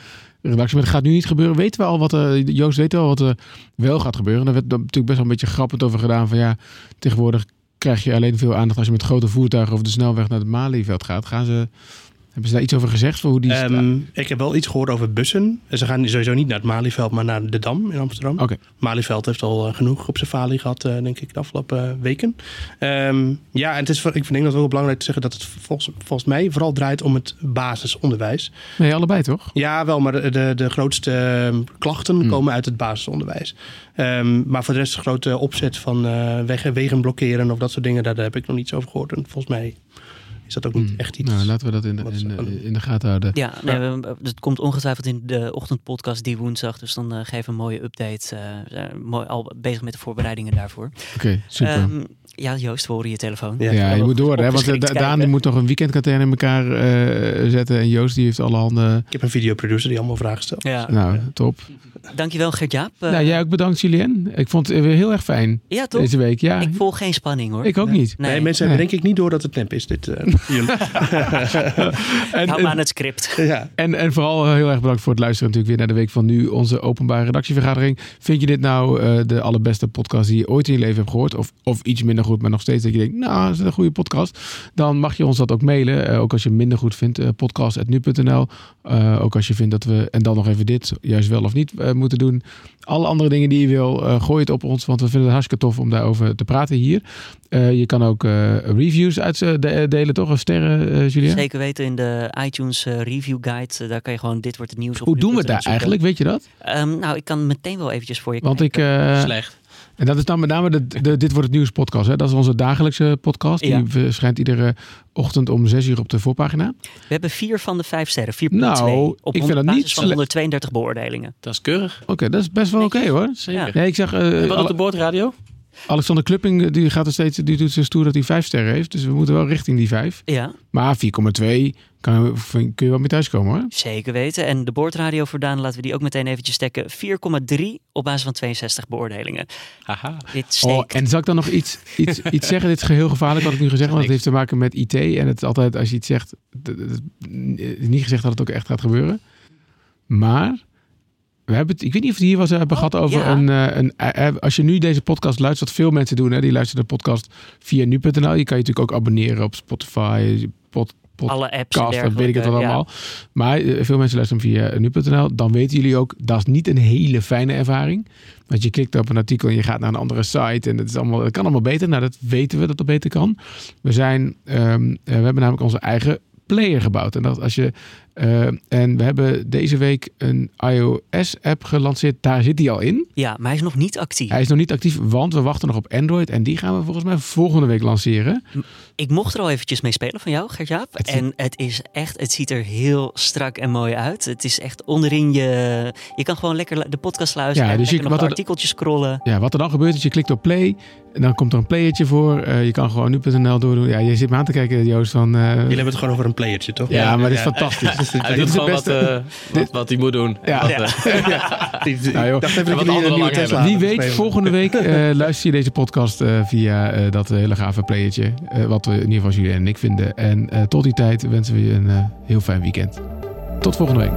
redactie. Maar gaat nu niet gebeuren. Weten we al wat er, Joost weet wel wat er wel gaat gebeuren. Daar werd natuurlijk best wel een beetje grappend over gedaan. Van ja, tegenwoordig krijg je alleen veel aandacht als je met grote voertuigen over de snelweg naar het Malieveld gaat. Gaan ze, hebben ze daar iets over gezegd? Voor hoe die
Ehm, ik heb wel iets gehoord over bussen. Ze gaan sowieso niet naar het Malieveld, maar naar de Dam in Amsterdam.
Oké.
Malieveld heeft al eh, genoeg op zijn falie gehad, eh, denk ik, de afgelopen eh, weken. Ehm, ja, en het is, ik denk dat wel belangrijk te zeggen dat het volgens, volgens mij vooral draait om het basisonderwijs.
Nee, allebei toch?
Ja, wel, maar de, de, grootste ehm, klachten
Hmm.
komen uit het basisonderwijs. Maar voor de rest, de grote opzet van wegen, wegen blokkeren of dat soort dingen, daar, daar heb ik nog niets over gehoord. En volgens mij is dat ook niet
Hmm.
echt iets.
Nou, laten we dat in de, in, de- in de gaten houden.
Ja, nee, we- het komt ongetwijfeld in de ochtendpodcast die woensdag. Dus dan eh, geven we een mooie update. eh, we zijn mooi, al bezig met de voorbereidingen daarvoor.
Oké, super.
Ehm, ja, Joost, we horen je telefoon.
Ja.
Ja, je moet door, hè? Want eh, Daan die moet nog een weekendkatern in elkaar eh, zetten. En Joost die heeft alle handen.
Ik heb een videoproducer die allemaal vragen stelt.
Ja.
Nou, top.
Dankjewel Gert-Jaap. Eh,
nou, jij ook bedankt, Julien. Ik vond het weer heel erg fijn
ja, toch?
deze week. Ja,
Ik
ik,
voel geen spanning hoor.
ook niet.
Nee,
Nee,
mensen hebben denk ik niet door dat het nep is. Dit, eh, <laughs> jullie.
En,
hou aan het script.
ja.
en, en vooral eh, heel erg bedankt voor het luisteren natuurlijk weer naar de week van nu. Onze openbare redactievergadering. Vind je dit nou eh, de allerbeste podcast die je ooit in je leven hebt gehoord? Of, of iets minder goed, maar nog steeds dat je denkt, nou, dat is een goede podcast. Dan mag je ons dat ook mailen. Eh, ook als je minder goed vindt. eh podcast.nu.nl Eh, Ook als je vindt dat we, en dan nog even dit, juist wel of niet eh, moeten doen. Alle andere dingen die je wil, eh, gooi het op ons. Want we vinden het hartstikke tof om daarover te praten hier. Eh, je kan ook eh, reviews uitdelen, toch? Of sterren, eh Julia?
Zeker weten in de iTunes review guide. daar kan je gewoon dit wordt het nieuws op.
Hoe doen we daar
zoeken.
eigenlijk? Weet je dat?
Ehm, nou, ik kan meteen wel eventjes voor je
Want ik... eh,
Slecht.
En dat is dan met name de, de Dit Wordt Het Nieuws podcast. Hè? Dat is onze dagelijkse podcast. Die
Ja.
verschijnt iedere ochtend om zes uur op de voorpagina.
We hebben vier van de vijf sterren. 4.2.
Nou,
op
ik vind dat niet
van
sle-
132 beoordelingen.
Dat is keurig.
Oké, dat is best wel oké hoor.
Zeker.
Ja.
Nee, ik zeg... eh,
wat op de boordradio?
Alexander Klupping die gaat er steeds, die doet zo stoer dat hij vijf sterren heeft. Dus we moeten wel richting die vijf.
Ja,
Maar 4,2 kan, kun je wel mee thuiskomen hoor.
zeker weten. En de boordradio voor Daan laten we die ook meteen eventjes stekken. 4,3 op basis van 62 beoordelingen.
Haha.
Dit
Oh,
steekt.
en zal ik dan nog iets, iets, <laughs> iets zeggen? Dit is geheel gevaarlijk wat ik nu gezegd want het heeft te maken met IT. En het is altijd, als je iets zegt, het het is niet gezegd dat het ook echt gaat gebeuren. Maar, we hebben het, ik weet niet of het hier was hebben gehad over
ja.
een, eh, een, eh, als je nu deze podcast luistert, wat veel mensen doen, hè, die luisteren de podcast via nu.nl. Je kan je natuurlijk ook abonneren op Spotify, pod,
Alle apps en
podcast, weet ik het
ja.
allemaal. Maar eh, veel mensen luisteren via nu.nl. Dan weten jullie ook, dat is niet een hele fijne ervaring. Want je klikt op een artikel en je gaat naar een andere site. En het, is allemaal, het kan allemaal beter. Nou, dat weten we dat dat beter kan. We, zijn, ehm, eh, we hebben namelijk onze eigen player gebouwd. En dat als je en we hebben deze week een iOS-app gelanceerd. Daar zit hij al in.
Ja, maar hij is nog niet actief.
Hij is nog niet actief, want we wachten nog op Android. En die gaan we volgens mij volgende week lanceren.
Ik mocht er al eventjes mee spelen van jou, Gert-Jaap. En het is echt, het ziet er heel strak en mooi uit. Het is echt onderin je... Je kan gewoon lekker de podcast luisteren. Ja, dus je, wat artikeltjes scrollen.
Ja, wat er dan gebeurt is je klikt op play. En dan komt er een playertje voor. Uh, je kan gewoon nu.nl doordoen. Ja, je zit me aan te kijken, Joost. Van, uh...
Jullie hebben het gewoon over een playertje, toch?
Ja, maar dit is fantastisch.
hij doet gewoon wat, uh, wat, wat, hij moet doen. Ja. Wat, ja. <laughs>
nou, dacht even dat jullie een nieuwe Tesla
Wie weet, volgende week <laughs> luister je deze podcast via dat hele gave playertje. wat we in ieder geval jullie en ik vinden. En tot die tijd wensen we je een heel fijn weekend. Tot volgende week.